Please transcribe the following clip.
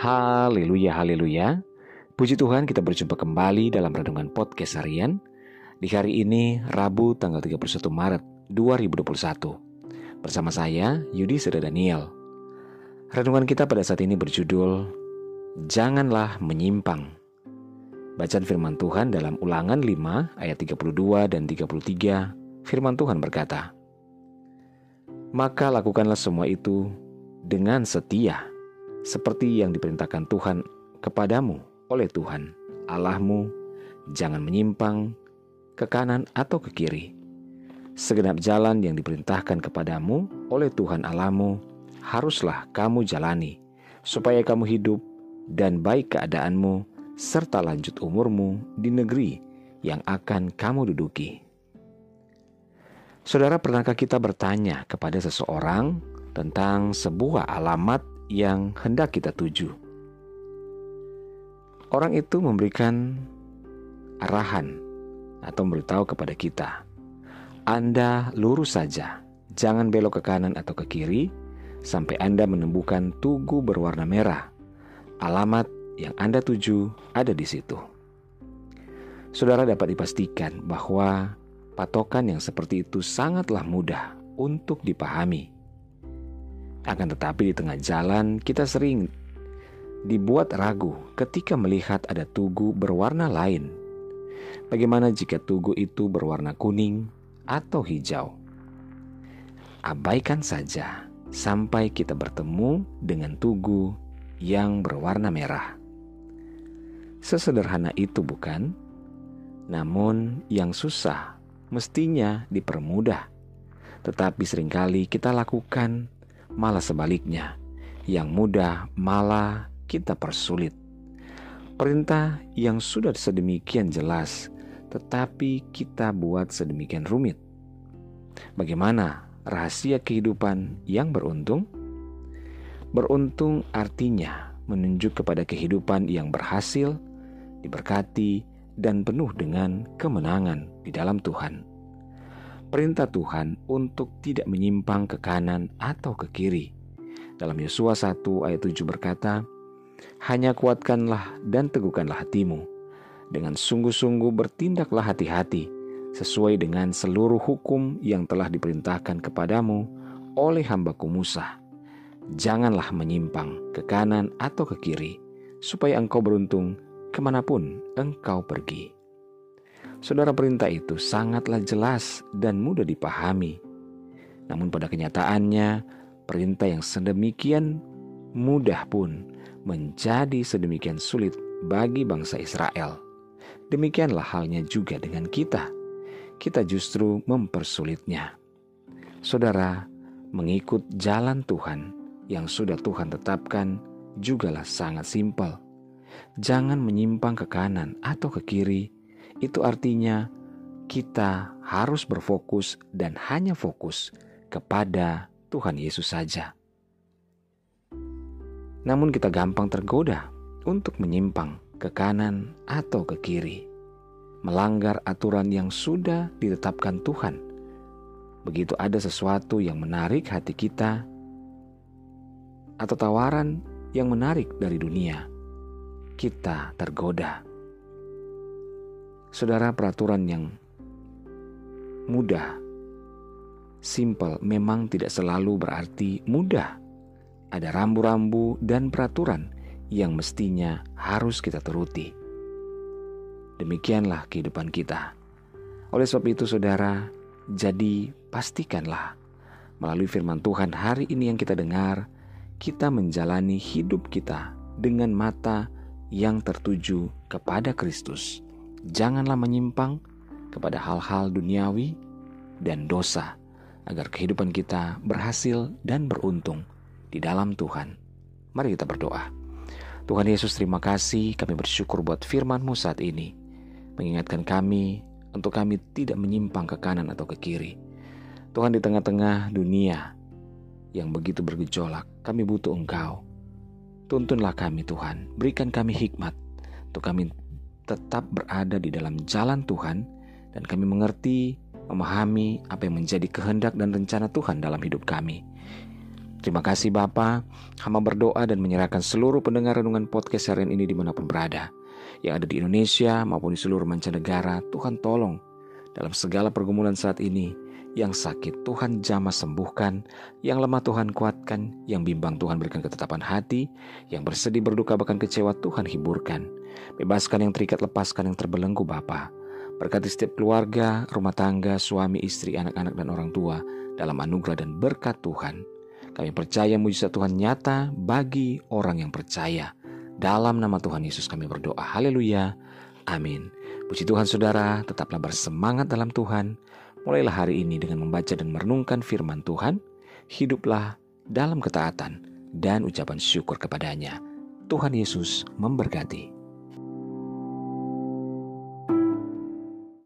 Haleluya, haleluya. Puji Tuhan kita berjumpa kembali dalam Renungan Podcast Harian di hari ini Rabu tanggal 31 Maret 2021. Bersama saya Yudi Seda Daniel. Renungan kita pada saat ini berjudul Janganlah Menyimpang. Bacaan firman Tuhan dalam Ulangan 5 ayat 32 dan 33. Firman Tuhan berkata, Maka lakukanlah semua itu dengan setia seperti yang diperintahkan Tuhan kepadamu oleh Tuhan Allahmu, jangan menyimpang ke kanan atau ke kiri. Segenap jalan yang diperintahkan kepadamu oleh Tuhan Allahmu haruslah kamu jalani, supaya kamu hidup dan baik keadaanmu serta lanjut umurmu di negeri yang akan kamu duduki. Saudara, pernahkah kita bertanya kepada seseorang tentang sebuah alamat yang hendak kita tuju. Orang itu memberikan arahan atau memberitahu kepada kita, Anda lurus saja, jangan belok ke kanan atau ke kiri sampai Anda menemukan tugu berwarna merah. Alamat yang Anda tuju ada di situ. Saudara dapat dipastikan bahwa patokan yang seperti itu sangatlah mudah untuk dipahami akan tetapi di tengah jalan kita sering dibuat ragu ketika melihat ada tugu berwarna lain. Bagaimana jika tugu itu berwarna kuning atau hijau? Abaikan saja sampai kita bertemu dengan tugu yang berwarna merah. Sesederhana itu bukan? Namun yang susah mestinya dipermudah. Tetapi sering kali kita lakukan malah sebaliknya, yang mudah malah kita persulit. Perintah yang sudah sedemikian jelas, tetapi kita buat sedemikian rumit. Bagaimana rahasia kehidupan yang beruntung? Beruntung artinya menunjuk kepada kehidupan yang berhasil, diberkati, dan penuh dengan kemenangan di dalam Tuhan perintah Tuhan untuk tidak menyimpang ke kanan atau ke kiri. Dalam Yosua 1 ayat 7 berkata, Hanya kuatkanlah dan teguhkanlah hatimu. Dengan sungguh-sungguh bertindaklah hati-hati sesuai dengan seluruh hukum yang telah diperintahkan kepadamu oleh hambaku Musa. Janganlah menyimpang ke kanan atau ke kiri, supaya engkau beruntung ke mana pun engkau pergi. Saudara perintah itu sangatlah jelas dan mudah dipahami. Namun pada kenyataannya, perintah yang sedemikian mudah pun menjadi sedemikian sulit bagi bangsa Israel. Demikianlah halnya juga dengan kita. Kita justru mempersulitnya. Saudara, mengikut jalan Tuhan yang sudah Tuhan tetapkan jugalah sangat simpel. Jangan menyimpang ke kanan atau ke kiri itu artinya kita harus berfokus dan hanya fokus kepada Tuhan Yesus saja. Namun kita gampang tergoda untuk menyimpang ke kanan atau ke kiri, melanggar aturan yang sudah ditetapkan Tuhan. Begitu ada sesuatu yang menarik hati kita atau tawaran yang menarik dari dunia, kita tergoda Saudara, peraturan yang mudah, simple, memang tidak selalu berarti mudah. Ada rambu-rambu dan peraturan yang mestinya harus kita turuti. Demikianlah kehidupan kita. Oleh sebab itu, saudara, jadi pastikanlah melalui firman Tuhan hari ini yang kita dengar, kita menjalani hidup kita dengan mata yang tertuju kepada Kristus janganlah menyimpang kepada hal-hal duniawi dan dosa, agar kehidupan kita berhasil dan beruntung di dalam Tuhan. Mari kita berdoa. Tuhan Yesus terima kasih kami bersyukur buat firman-Mu saat ini. Mengingatkan kami untuk kami tidak menyimpang ke kanan atau ke kiri. Tuhan di tengah-tengah dunia yang begitu bergejolak, kami butuh Engkau. Tuntunlah kami Tuhan, berikan kami hikmat untuk kami tetap berada di dalam jalan Tuhan dan kami mengerti, memahami apa yang menjadi kehendak dan rencana Tuhan dalam hidup kami. Terima kasih Bapa, hamba berdoa dan menyerahkan seluruh pendengar renungan podcast harian ini di mana pun berada. Yang ada di Indonesia maupun di seluruh mancanegara, Tuhan tolong. Dalam segala pergumulan saat ini, yang sakit Tuhan jamah sembuhkan, yang lemah Tuhan kuatkan, yang bimbang Tuhan berikan ketetapan hati, yang bersedih berduka bahkan kecewa Tuhan hiburkan. Bebaskan yang terikat, lepaskan yang terbelenggu Bapa. Berkati setiap keluarga, rumah tangga, suami, istri, anak-anak, dan orang tua dalam anugerah dan berkat Tuhan. Kami percaya mujizat Tuhan nyata bagi orang yang percaya. Dalam nama Tuhan Yesus kami berdoa. Haleluya. Amin. Puji Tuhan saudara, tetaplah bersemangat dalam Tuhan. Mulailah hari ini dengan membaca dan merenungkan firman Tuhan. Hiduplah dalam ketaatan dan ucapan syukur kepadanya. Tuhan Yesus memberkati.